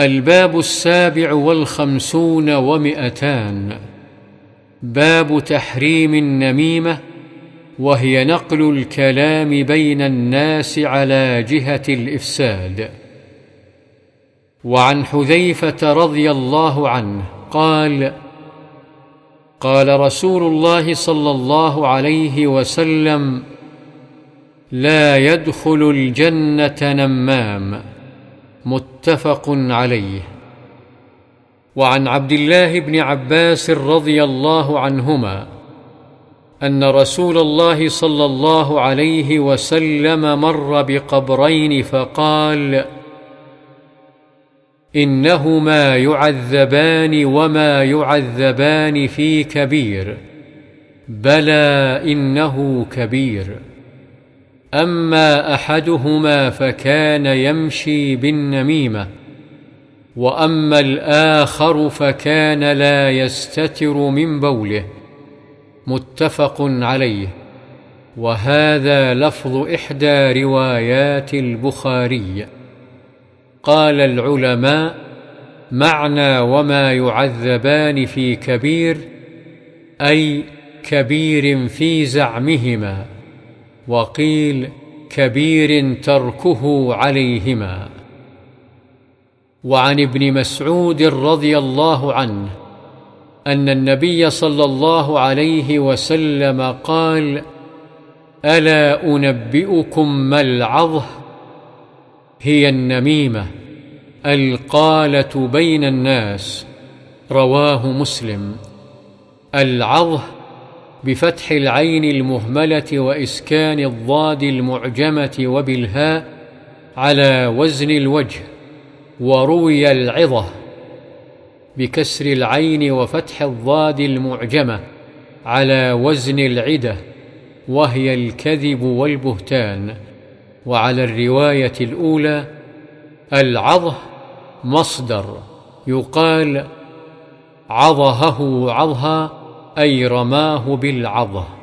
الباب السابع والخمسون ومئتان. باب تحريم النميمة وهي نقل الكلام بين الناس على جهة الإفساد. وعن حذيفة رضي الله عنه قال قال رسول الله صلى الله عليه وسلم لا يدخل الجنة نمام. متفق عليه. وعن عبد الله بن عباس رضي الله عنهما أن رسول الله صلى الله عليه وسلم مر بقبرين فقال إنهما يعذبان وما يعذبان في كبير بلى إنه كبير. أما أحدهما فكان يمشي بالنميمة وأما الآخر فكان لا يستتر من بوله متفق عليه. وهذا لفظ إحدى روايات البخاري. قال العلماء معنى وما يعذبان في كبير أي كبير في زعمهما. وقيل كبير تركه عليهما. وعن ابن مسعود رضي الله عنه أن النبي صلى الله عليه وسلم قال ألا أنبئكم ما العظه؟ هي النميمة القالة بين الناس رواه مسلم. العظه بفتح العين المهملة وإسكان الضاد المعجمة وبالهاء على وزن الوجه وروي العظة بكسر العين وفتح الضاد المعجمة على وزن العدة وهي الكذب والبهتان وعلى الرواية الأولى العظه مصدر يقال عظهه عظها أي رماه بالعظة.